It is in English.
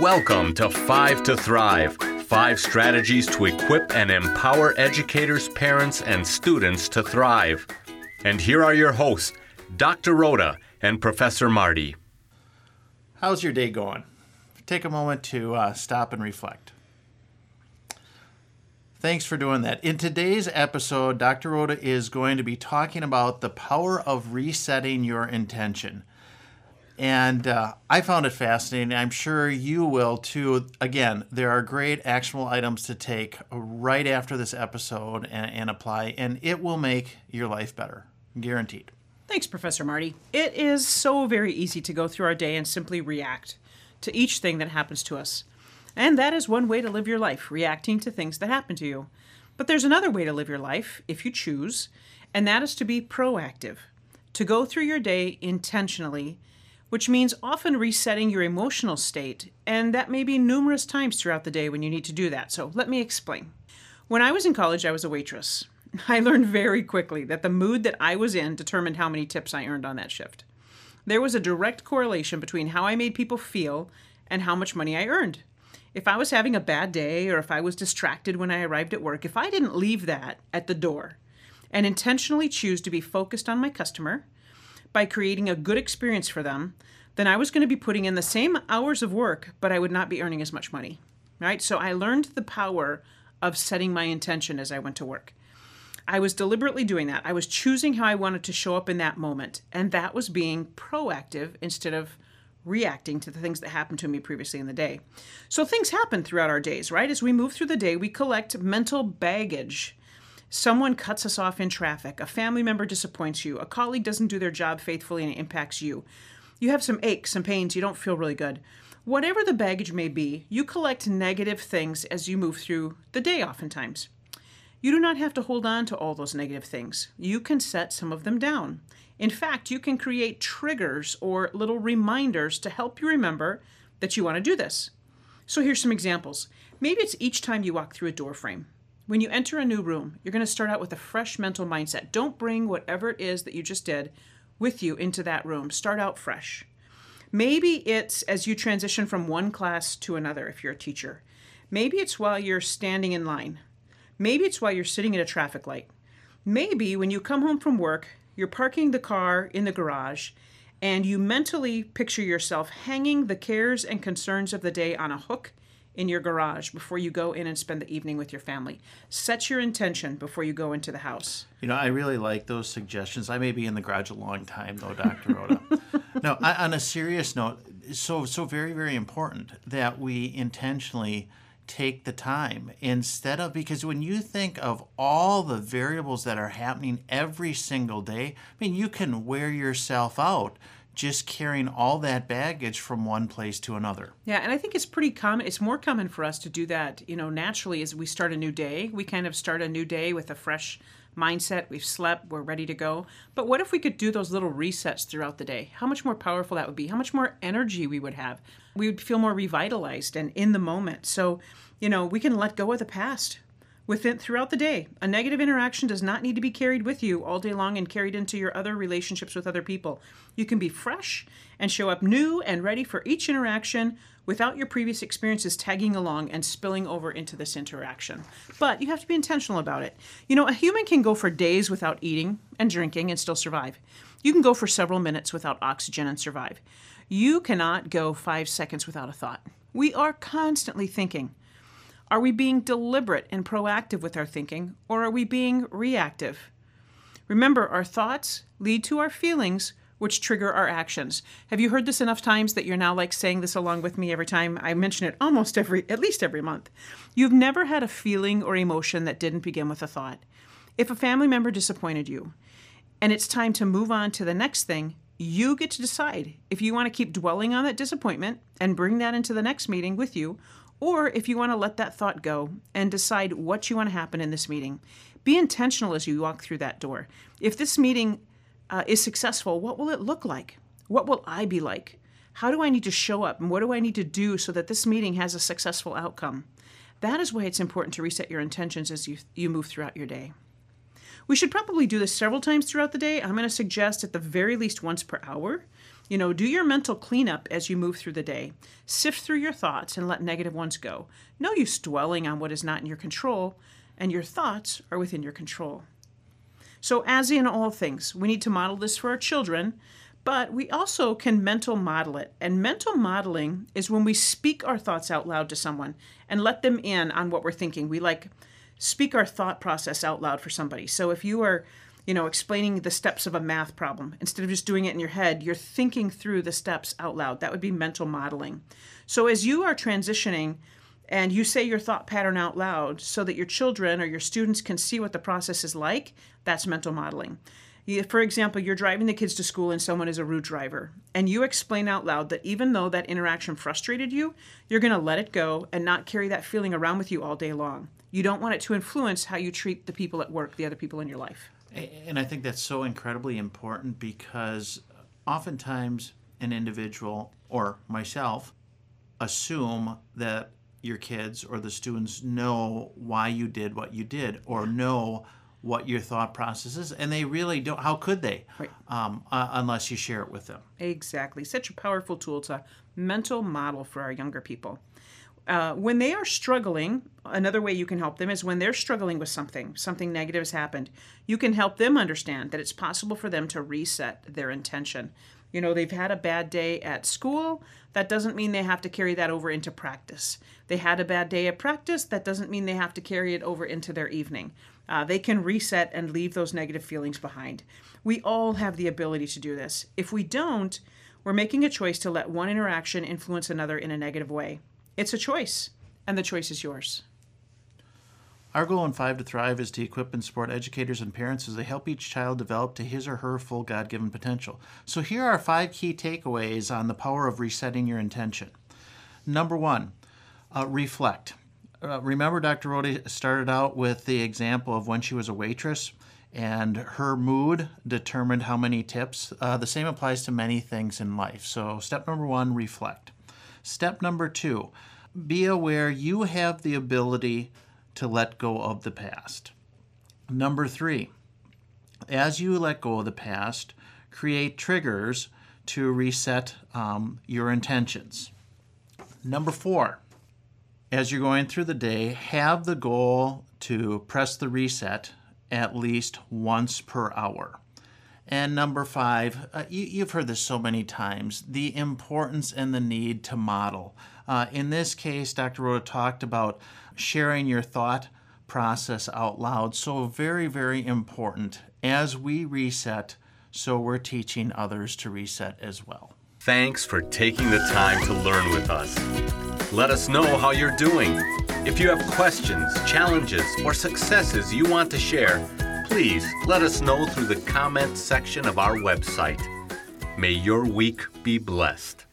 Welcome to Five to Thrive five strategies to equip and empower educators, parents, and students to thrive. And here are your hosts, Dr. Rhoda and Professor Marty. How's your day going? Take a moment to uh, stop and reflect. Thanks for doing that. In today's episode, Dr. Rhoda is going to be talking about the power of resetting your intention. And uh, I found it fascinating. I'm sure you will too. Again, there are great actionable items to take right after this episode and, and apply, and it will make your life better. Guaranteed. Thanks, Professor Marty. It is so very easy to go through our day and simply react to each thing that happens to us. And that is one way to live your life, reacting to things that happen to you. But there's another way to live your life, if you choose, and that is to be proactive, to go through your day intentionally which means often resetting your emotional state, and that may be numerous times throughout the day when you need to do that. So let me explain. When I was in college, I was a waitress. I learned very quickly that the mood that I was in determined how many tips I earned on that shift. There was a direct correlation between how I made people feel and how much money I earned. If I was having a bad day or if I was distracted when I arrived at work, if I didn't leave that at the door and intentionally choose to be focused on my customer, by creating a good experience for them, then I was going to be putting in the same hours of work, but I would not be earning as much money. Right? So I learned the power of setting my intention as I went to work. I was deliberately doing that. I was choosing how I wanted to show up in that moment, and that was being proactive instead of reacting to the things that happened to me previously in the day. So things happen throughout our days, right? As we move through the day, we collect mental baggage Someone cuts us off in traffic. A family member disappoints you. A colleague doesn't do their job faithfully and it impacts you. You have some aches, some pains, you don't feel really good. Whatever the baggage may be, you collect negative things as you move through the day, oftentimes. You do not have to hold on to all those negative things. You can set some of them down. In fact, you can create triggers or little reminders to help you remember that you want to do this. So here's some examples. Maybe it's each time you walk through a door frame. When you enter a new room, you're going to start out with a fresh mental mindset. Don't bring whatever it is that you just did with you into that room. Start out fresh. Maybe it's as you transition from one class to another if you're a teacher. Maybe it's while you're standing in line. Maybe it's while you're sitting at a traffic light. Maybe when you come home from work, you're parking the car in the garage and you mentally picture yourself hanging the cares and concerns of the day on a hook in your garage before you go in and spend the evening with your family. Set your intention before you go into the house. You know, I really like those suggestions. I may be in the garage a long time, though, Dr. Rhoda. no, I, on a serious note, so so very very important that we intentionally take the time instead of because when you think of all the variables that are happening every single day, I mean, you can wear yourself out just carrying all that baggage from one place to another. Yeah, and I think it's pretty common. It's more common for us to do that, you know, naturally as we start a new day. We kind of start a new day with a fresh mindset. We've slept, we're ready to go. But what if we could do those little resets throughout the day? How much more powerful that would be? How much more energy we would have? We would feel more revitalized and in the moment. So, you know, we can let go of the past within throughout the day. A negative interaction does not need to be carried with you all day long and carried into your other relationships with other people. You can be fresh and show up new and ready for each interaction without your previous experiences tagging along and spilling over into this interaction. But you have to be intentional about it. You know, a human can go for days without eating and drinking and still survive. You can go for several minutes without oxygen and survive. You cannot go 5 seconds without a thought. We are constantly thinking. Are we being deliberate and proactive with our thinking, or are we being reactive? Remember, our thoughts lead to our feelings, which trigger our actions. Have you heard this enough times that you're now like saying this along with me every time I mention it almost every, at least every month? You've never had a feeling or emotion that didn't begin with a thought. If a family member disappointed you and it's time to move on to the next thing, you get to decide if you want to keep dwelling on that disappointment and bring that into the next meeting with you, or if you want to let that thought go and decide what you want to happen in this meeting. Be intentional as you walk through that door. If this meeting uh, is successful, what will it look like? What will I be like? How do I need to show up? And what do I need to do so that this meeting has a successful outcome? That is why it's important to reset your intentions as you, you move throughout your day. We should probably do this several times throughout the day. I'm going to suggest at the very least once per hour. You know, do your mental cleanup as you move through the day. Sift through your thoughts and let negative ones go. No use dwelling on what is not in your control, and your thoughts are within your control. So, as in all things, we need to model this for our children, but we also can mental model it. And mental modeling is when we speak our thoughts out loud to someone and let them in on what we're thinking. We like speak our thought process out loud for somebody. So, if you are you know, explaining the steps of a math problem. Instead of just doing it in your head, you're thinking through the steps out loud. That would be mental modeling. So as you are transitioning and you say your thought pattern out loud so that your children or your students can see what the process is like, that's mental modeling. For example, you're driving the kids to school and someone is a rude driver, and you explain out loud that even though that interaction frustrated you, you're going to let it go and not carry that feeling around with you all day long. You don't want it to influence how you treat the people at work, the other people in your life. And I think that's so incredibly important because oftentimes an individual or myself assume that your kids or the students know why you did what you did or know what your thought process is and they really don't how could they right. um, uh, unless you share it with them exactly such a powerful tool to mental model for our younger people uh, when they are struggling, another way you can help them is when they're struggling with something, something negative has happened, you can help them understand that it's possible for them to reset their intention. You know, they've had a bad day at school. That doesn't mean they have to carry that over into practice. They had a bad day at practice. That doesn't mean they have to carry it over into their evening. Uh, they can reset and leave those negative feelings behind. We all have the ability to do this. If we don't, we're making a choice to let one interaction influence another in a negative way. It's a choice, and the choice is yours. Our goal in Five to Thrive is to equip and support educators and parents as they help each child develop to his or her full God given potential. So, here are five key takeaways on the power of resetting your intention. Number one, uh, reflect. Uh, remember, Dr. Rhoda started out with the example of when she was a waitress and her mood determined how many tips. Uh, the same applies to many things in life. So, step number one, reflect. Step number two be aware you have the ability to let go of the past. Number three, as you let go of the past, create triggers to reset um, your intentions. Number four, as you're going through the day, have the goal to press the reset at least once per hour. And number five, uh, you, have heard this so many times the importance and the need to model. Uh, in this case, Dr. Rhoda talked about sharing your thought process out loud. So, very, very important. As we reset, so we're teaching others to reset as well. Thanks for taking the time to learn with us. Let us know how you're doing. If you have questions, challenges, or successes you want to share, please let us know through the comments section of our website. May your week be blessed.